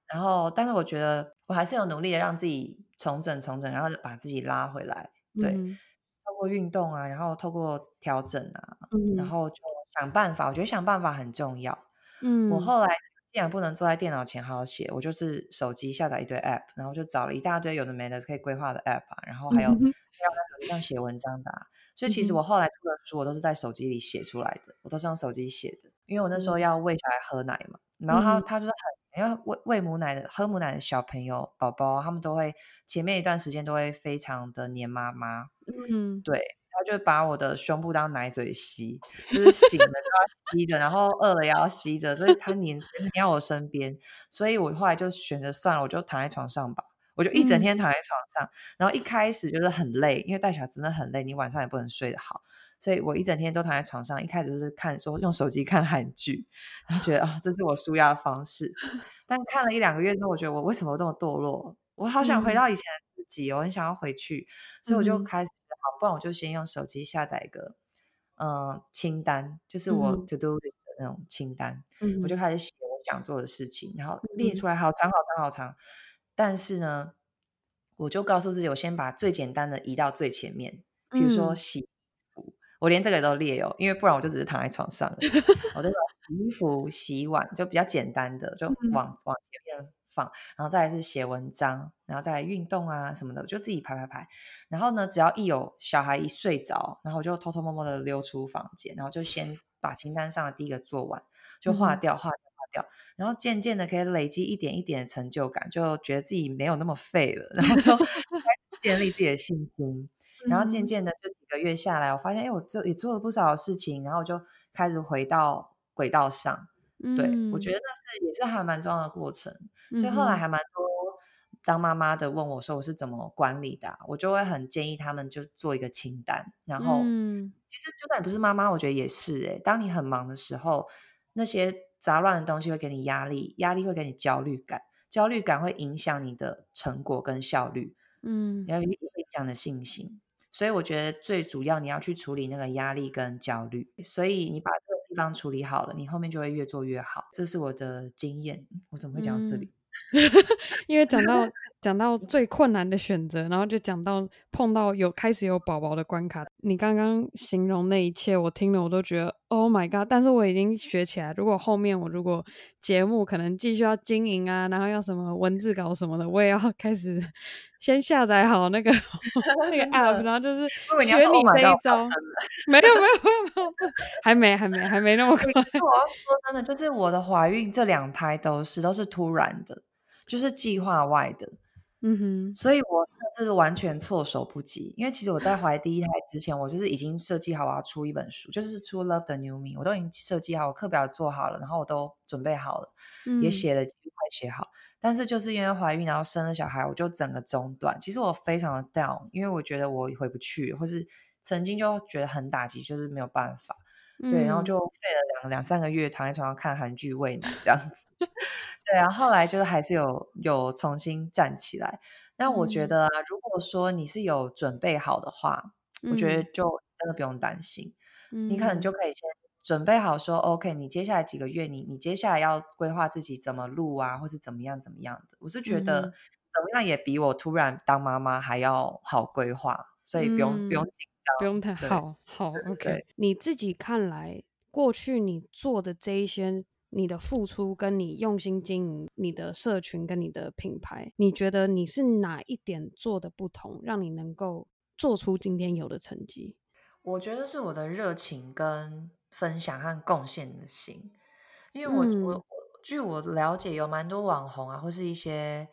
然后，但是我觉得我还是有努力的让自己重整重整，然后把自己拉回来。对，嗯、透过运动啊，然后透过调整啊，嗯、然后就想办法。我觉得想办法很重要。嗯，我后来既然不能坐在电脑前好好写，我就是手机下载一堆 App，然后就找了一大堆有的没的可以规划的 App 啊，然后还有。嗯要在手机上写文章的，啊，所以其实我后来出的书，我都是在手机里写出来的，我都是用手机写的，因为我那时候要喂小孩喝奶嘛，然后他他就是很因为喂喂母奶的、喝母奶的小朋友、宝宝，他们都会前面一段时间都会非常的黏妈妈。嗯，对，他就把我的胸部当奶嘴吸，就是醒了就要吸着，然后饿了也要吸着，所以他黏黏在我身边。所以我后来就选择算了，我就躺在床上吧，我就一整天躺在床上。嗯、然后一开始就是很累，因为带小孩真的很累，你晚上也不能睡得好。所以我一整天都躺在床上，一开始就是看说用手机看韩剧，然后觉得啊、哦，这是我舒压的方式。但看了一两个月之后，我觉得我为什么这么堕落？我好想回到以前的自己，嗯、我很想要回去，所以我就开始好，不然我就先用手机下载一个嗯、呃、清单，就是我 to do list 的那种清单，嗯、我就开始写我想做的事情，然后列出来好长好长好长。但是呢，我就告诉自己，我先把最简单的移到最前面，比如说洗。我连这个都列哦，因为不然我就只是躺在床上了。我就洗衣服、洗碗，就比较简单的，就往往前面放。然后再来是写文章，然后再来运动啊什么的，我就自己排排排。然后呢，只要一有小孩一睡着，然后我就偷偷摸摸的溜出房间，然后就先把清单上的第一个做完，就划掉、划掉、划掉。然后渐渐的可以累积一点一点的成就感，就觉得自己没有那么废了，然后就 开始建立自己的信心。然后渐渐的，这几个月下来，我发现，哎，我这也做了不少事情，然后就开始回到轨道上。嗯、对，我觉得那是也是还蛮重要的过程。所以后来还蛮多当妈妈的问我说，我是怎么管理的、啊？我就会很建议他们就做一个清单。然后，嗯、其实就算你不是妈妈，我觉得也是。哎，当你很忙的时候，那些杂乱的东西会给你压力，压力会给你焦虑感，焦虑感会影响你的成果跟效率。嗯，也会影响你的信心。所以我觉得最主要你要去处理那个压力跟焦虑，所以你把这个地方处理好了，你后面就会越做越好。这是我的经验。我怎么会讲到这里？嗯、因为讲到。讲到最困难的选择，然后就讲到碰到有开始有宝宝的关卡。你刚刚形容那一切，我听了我都觉得 Oh my God！但是我已经学起来，如果后面我如果节目可能继续要经营啊，然后要什么文字稿什么的，我也要 开始先下载好那个 那个 app，然后就是学你这一招。没有没有没有没有，还没还没还没那么快。我要说真的，就是我的怀孕这两胎都是都是突然的，就是计划外的。嗯哼，所以我是完全措手不及，因为其实我在怀第一胎 之前，我就是已经设计好我要出一本书，就是出《Love the New Me》，我都已经设计好，我课表做好了，然后我都准备好了，嗯、也写了几句快写好。但是就是因为怀孕，然后生了小孩，我就整个中断。其实我非常的 down，因为我觉得我回不去，或是曾经就觉得很打击，就是没有办法。对，然后就废了两两三个月，躺在床上看韩剧喂奶这样子。对然，后后来就是还是有有重新站起来。那我觉得啊，嗯、如果说你是有准备好的话，嗯、我觉得就真的不用担心。嗯、你可能就可以先准备好说，说 OK，你接下来几个月，你你接下来要规划自己怎么录啊，或是怎么样怎么样的。我是觉得怎么样也比我突然当妈妈还要好规划，所以不用、嗯、不用紧。不用太好，好，OK。你自己看来，过去你做的这一些，你的付出跟你用心经营你的社群跟你的品牌，你觉得你是哪一点做的不同，让你能够做出今天有的成绩？我觉得是我的热情跟分享和贡献的心，因为我、嗯、我据我了解，有蛮多网红啊，或是一些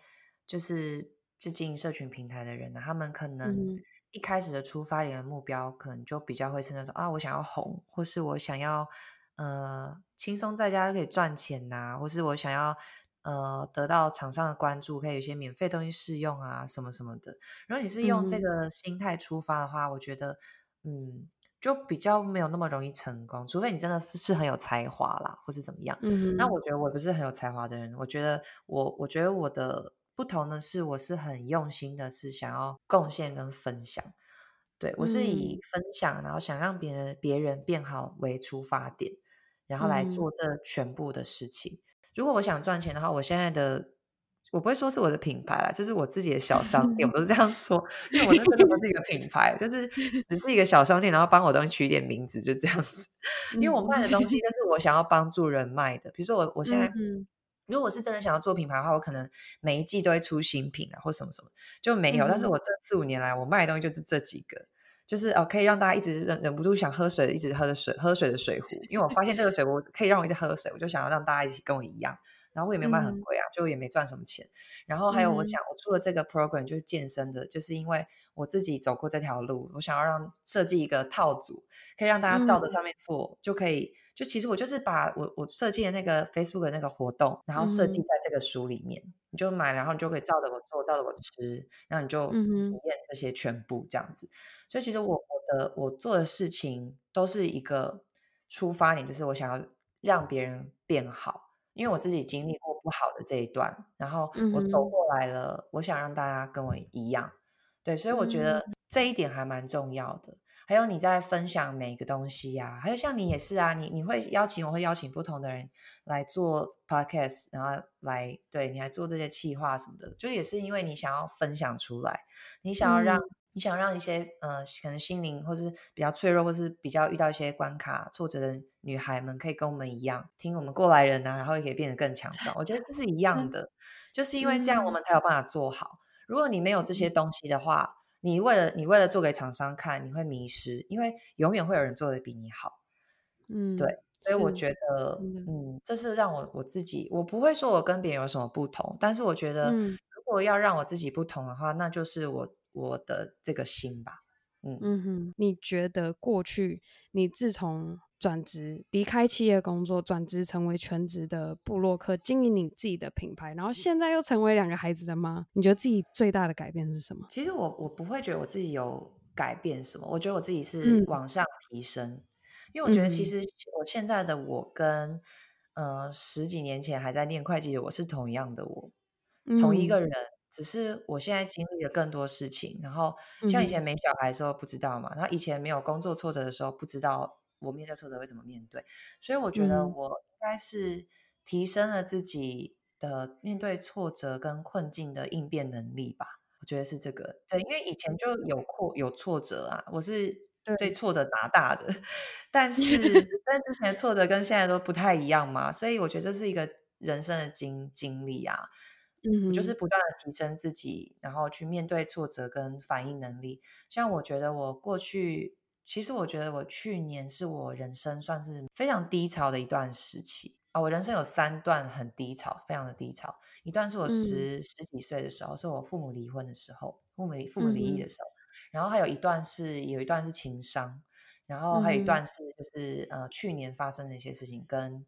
就是就经营社群平台的人啊，他们可能、嗯。一开始的出发点的目标，可能就比较会是那种啊，我想要红，或是我想要呃轻松在家可以赚钱呐、啊，或是我想要呃得到厂商的关注，可以有些免费东西试用啊，什么什么的。如果你是用这个心态出发的话，嗯、我觉得嗯，就比较没有那么容易成功，除非你真的是 很有才华啦，或是怎么样。嗯，那我觉得我不是很有才华的人，我觉得我我觉得我的。不同的是，我是很用心的，是想要贡献跟分享。对，我是以分享，然后想让别人别人变好为出发点，然后来做这全部的事情。嗯、如果我想赚钱的话，我现在的我不会说是我的品牌啦，就是我自己的小商店，我都是这样说，因为我那真的不是一个品牌，就是只是一个小商店，然后帮我东西取一点名字，就这样子。因为我卖的东西就是我想要帮助人卖的，比如说我我现在。嗯如果是真的想要做品牌的话，我可能每一季都会出新品啊，或什么什么就没有。嗯、但是我这四五年来，我卖的东西就是这几个，就是哦，可以让大家一直忍忍不住想喝水的，一直喝的水，喝水的水壶。因为我发现这个水壶可以让我一直喝水，我就想要让大家一起跟我一样，然后我也没有卖很贵啊，嗯、就也没赚什么钱。然后还有，我想我出了这个 program 就是健身的，就是因为我自己走过这条路，我想要让设计一个套组，可以让大家照着上面做，嗯、就可以。就其实我就是把我我设计的那个 Facebook 的那个活动，然后设计在这个书里面，嗯、你就买，然后你就可以照着我做，照着我吃，然后你就体验这些全部这样子。嗯、所以其实我我的我做的事情都是一个出发点，就是我想要让别人变好，因为我自己经历过不好的这一段，然后我走过来了，嗯、我想让大家跟我一样，对，所以我觉得这一点还蛮重要的。还有你在分享每个东西呀、啊，还有像你也是啊，你你会邀请我会邀请不同的人来做 podcast，然后来对你来做这些企划什么的，就也是因为你想要分享出来，你想要让、嗯、你想让一些呃可能心灵或是比较脆弱或是比较遇到一些关卡挫折的女孩们，可以跟我们一样听我们过来人啊，然后也可以变得更强壮。我觉得这是一样的，就是因为这样我们才有办法做好。如果你没有这些东西的话，你为了你为了做给厂商看，你会迷失，因为永远会有人做的比你好。嗯，对，所以我觉得，嗯，这是让我我自己，我不会说我跟别人有什么不同，但是我觉得，如果要让我自己不同的话，那就是我我的这个心吧。嗯嗯哼，你觉得过去你自从转职离开企业工作，转职成为全职的部落客，经营你自己的品牌，然后现在又成为两个孩子的妈，你觉得自己最大的改变是什么？其实我我不会觉得我自己有改变什么，我觉得我自己是往上提升，嗯、因为我觉得其实。我现在的我跟、嗯、呃十几年前还在念会计的我是同样的我，嗯、同一个人，只是我现在经历了更多事情，然后像以前没小孩的时候不知道嘛，然后以前没有工作挫折的时候不知道。我面对挫折会怎么面对？所以我觉得我应该是提升了自己的面对挫折跟困境的应变能力吧。我觉得是这个，对，因为以前就有挫有挫折啊，我是对挫折打大的，但是但之前的挫折跟现在都不太一样嘛，所以我觉得这是一个人生的经经历啊。嗯就是不断的提升自己，然后去面对挫折跟反应能力。像我觉得我过去。其实我觉得我去年是我人生算是非常低潮的一段时期啊！我人生有三段很低潮，非常的低潮。一段是我十、嗯、十几岁的时候，是我父母离婚的时候，父母父母离异的时候。嗯、然后还有一段是有一段是情伤，然后还有一段是就是、嗯、呃去年发生的一些事情，跟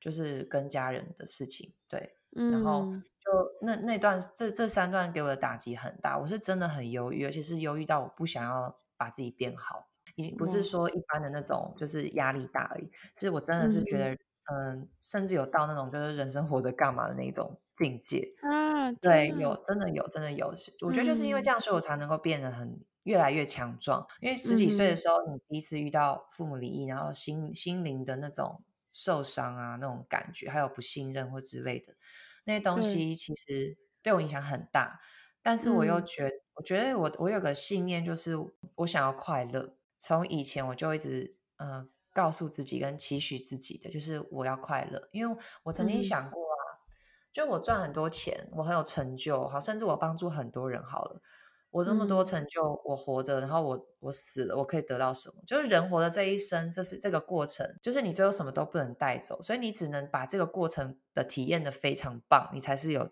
就是跟家人的事情。对，嗯、然后就那那段这这三段给我的打击很大，我是真的很忧郁，而且是忧郁到我不想要把自己变好。已经不是说一般的那种，就是压力大而已。其实我真的是觉得，嗯、呃，甚至有到那种就是人生活着干嘛的那种境界。啊，对，有真的有真的有。我觉得就是因为这样，所以我才能够变得很越来越强壮。因为十几岁的时候，你第一次遇到父母离异，然后心心灵的那种受伤啊，那种感觉，还有不信任或之类的那些东西，其实对我影响很大。但是我又觉得，我觉得我我有个信念，就是我想要快乐。从以前我就一直呃告诉自己跟期许自己的，就是我要快乐，因为我曾经想过啊，嗯、就我赚很多钱，我很有成就，好，甚至我帮助很多人好了，我那么多成就，嗯、我活着，然后我我死了，我可以得到什么？就是人活的这一生，这是这个过程，就是你最后什么都不能带走，所以你只能把这个过程的体验的非常棒，你才是有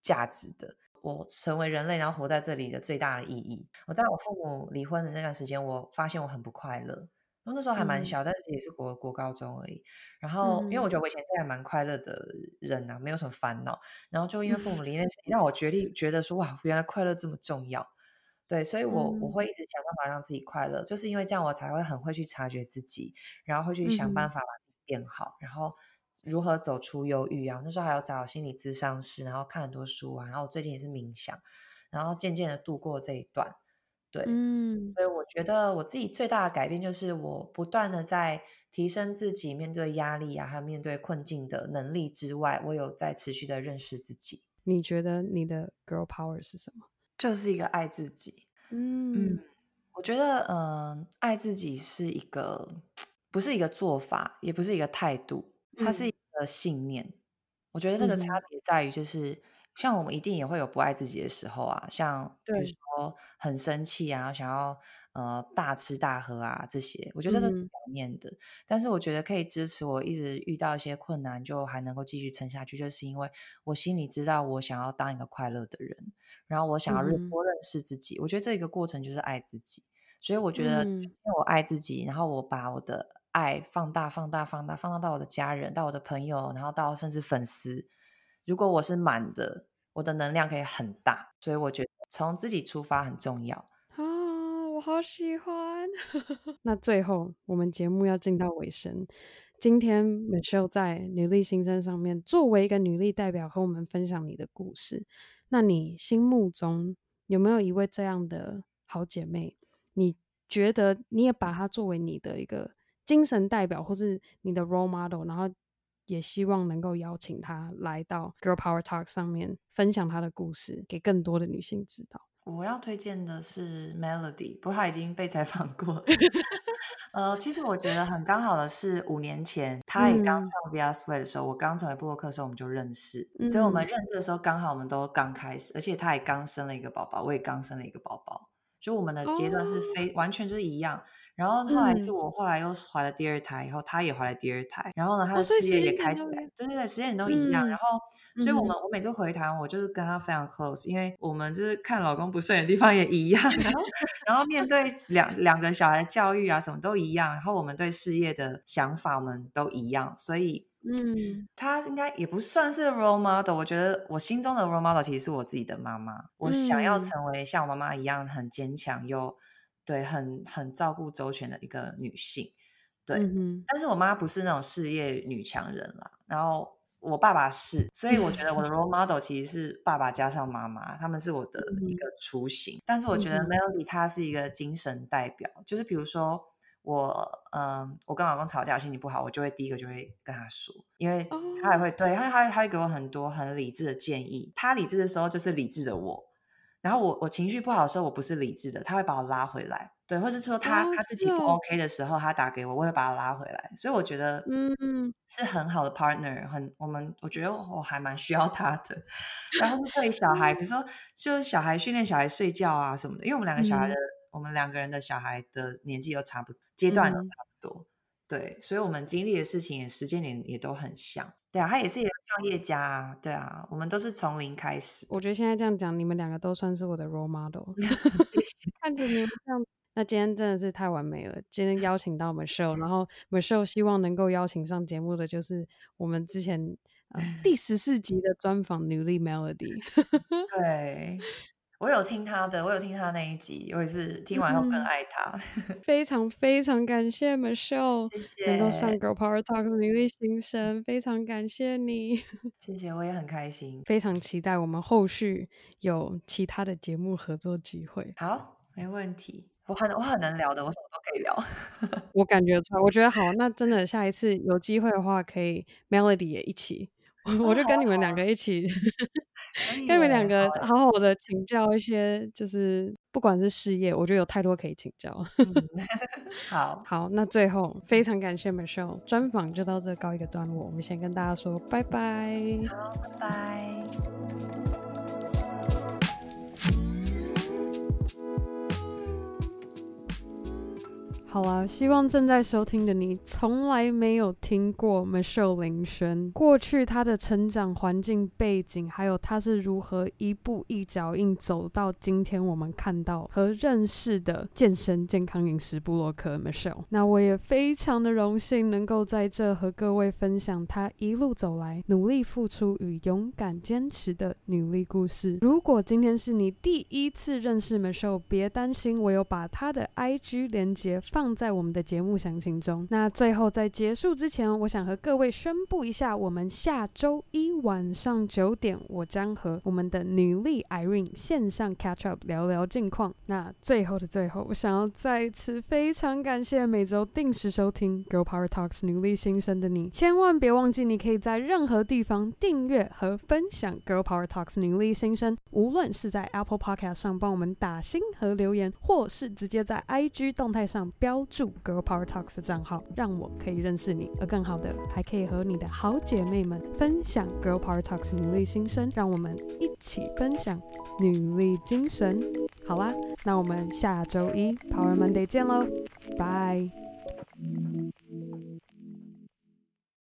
价值的。我成为人类，然后活在这里的最大的意义。我在我父母离婚的那段时间，我发现我很不快乐。然后那时候还蛮小，嗯、但是也是国国高中而已。然后，嗯、因为我觉得我以前是还蛮快乐的人呐、啊，没有什么烦恼。然后就因为父母 离那事情，让我决定觉得说，哇，原来快乐这么重要。对，所以我我会一直想办法让自己快乐，就是因为这样，我才会很会去察觉自己，然后会去想办法把自己变好，嗯、然后。如何走出忧郁啊？那时候还有找心理咨商师，然后看很多书啊，然后我最近也是冥想，然后渐渐的度过这一段。对，嗯，所以我觉得我自己最大的改变就是我不断的在提升自己面对压力啊，还有面对困境的能力之外，我有在持续的认识自己。你觉得你的 girl power 是什么？就是一个爱自己。嗯，嗯，我觉得，嗯、呃，爱自己是一个，不是一个做法，也不是一个态度。它是一个信念，嗯、我觉得那个差别在于，就是像我们一定也会有不爱自己的时候啊，像比如说很生气啊，想要呃大吃大喝啊这些，我觉得这是表面的。嗯、但是我觉得可以支持我一直遇到一些困难，就还能够继续撑下去，就是因为我心里知道我想要当一个快乐的人，然后我想要多认识自己。嗯、我觉得这个过程就是爱自己，所以我觉得因为我爱自己，然后我把我的爱放大、放大、放大、放大到我的家人、到我的朋友，然后到甚至粉丝。如果我是满的，我的能量可以很大，所以我觉得从自己出发很重要啊！我好喜欢。那最后，我们节目要进到尾声，今天 Michelle 在女力新生上面作为一个女力代表和我们分享你的故事。那你心目中有没有一位这样的好姐妹？你觉得你也把她作为你的一个精神代表，或是你的 role model，然后？也希望能够邀请他来到 Girl Power Talk 上面分享他的故事，给更多的女性知道。我要推荐的是 Melody，不过她已经被采访过了。呃，其实我觉得很刚好的是，五年前她也刚上 We Are Suede 的时候，嗯、我刚成为布洛克的时候，我们就认识，嗯、所以我们认识的时候刚好我们都刚开始，而且她也刚生了一个宝宝，我也刚生了一个宝宝，就我们的阶段是非、哦、完全就是一样。然后后来是我后来又怀了第二胎，以后她也怀了第二胎，然后呢，她的事业也开起来，对对对，时间都一样。然后，所以我们我每次回台湾，我就是跟她非常 close，因为我们就是看老公不顺眼的地方也一样，然后然后面对两两个小孩教育啊什么都一样，然后我们对事业的想法我们都一样，所以嗯，她应该也不算是 role model，我觉得我心中的 role model 其实是我自己的妈妈，我想要成为像我妈妈一样很坚强又。对，很很照顾周全的一个女性，对。嗯、但是我妈不是那种事业女强人啦，然后我爸爸是，所以我觉得我的 role model 其实是爸爸加上妈妈，他们是我的一个雏形。嗯、但是我觉得 Melody 她是一个精神代表，嗯、就是比如说我，嗯，我跟老公吵架，心情不好，我就会第一个就会跟他说，因为他也会对他，他他会给我很多很理智的建议。他理智的时候，就是理智的我。然后我我情绪不好的时候，我不是理智的，他会把我拉回来，对，或是说他、哦、他自己不 OK 的时候，他打给我，我会把他拉回来，所以我觉得嗯。是很好的 partner，很我们我觉得我还蛮需要他的。然后对小孩，比如说就小孩训练小孩睡觉啊什么的，因为我们两个小孩的、嗯、我们两个人的小孩的年纪又差不多，阶段都差不多，嗯、对，所以我们经历的事情也时间点也都很像。对啊，他也是一个创业家啊。对啊，我们都是从零开始。我觉得现在这样讲，你们两个都算是我的 role model。看着你们这样，那今天真的是太完美了。今天邀请到 Michelle，然后 Michelle 希望能够邀请上节目的就是我们之前、呃、第十四集的专访女力 Melody。对。我有听他的，我有听他那一集，我也是听完后更爱他。嗯、非常非常感谢 Michelle，谢谢能够上 Girl Power Talk 女力心声，非常感谢你。谢谢，我也很开心，非常期待我们后续有其他的节目合作机会。好，没问题，我很我很能聊的，我什么都可以聊。我感觉出来，我觉得好，那真的下一次有机会的话，可以 Melody 也一起。我就 跟你们两个一起，哦、跟你们两个好好的请教一些，就是不管是事业，我觉得有太多可以请教。嗯、好好，那最后非常感谢 Michelle 专访就到这告一个段落，我们先跟大家说拜拜。好，拜拜。好啦，希望正在收听的你从来没有听过 Michelle 林轩，过去她的成长环境背景，还有她是如何一步一脚印走到今天我们看到和认识的健身健康饮食部落客 Michelle。那我也非常的荣幸能够在这和各位分享她一路走来努力付出与勇敢坚持的努力故事。如果今天是你第一次认识 Michelle，别担心，我有把她的 IG 连接放。放在我们的节目详情中。那最后在结束之前，我想和各位宣布一下，我们下周一晚上九点，我将和我们的女力 Irene 线上 catch up 聊聊近况。那最后的最后，我想要再次非常感谢每周定时收听 Girl Power Talks 女力新生的你，千万别忘记，你可以在任何地方订阅和分享 Girl Power Talks 女力新生，无论是在 Apple Podcast 上帮我们打星和留言，或是直接在 IG 动态上标。标注 Girl Power Talks 的账号，让我可以认识你，而更好的还可以和你的好姐妹们分享 Girl Power Talks 女力心声，让我们一起分享女力精神。好啦，那我们下周一 Power Monday 见喽，拜。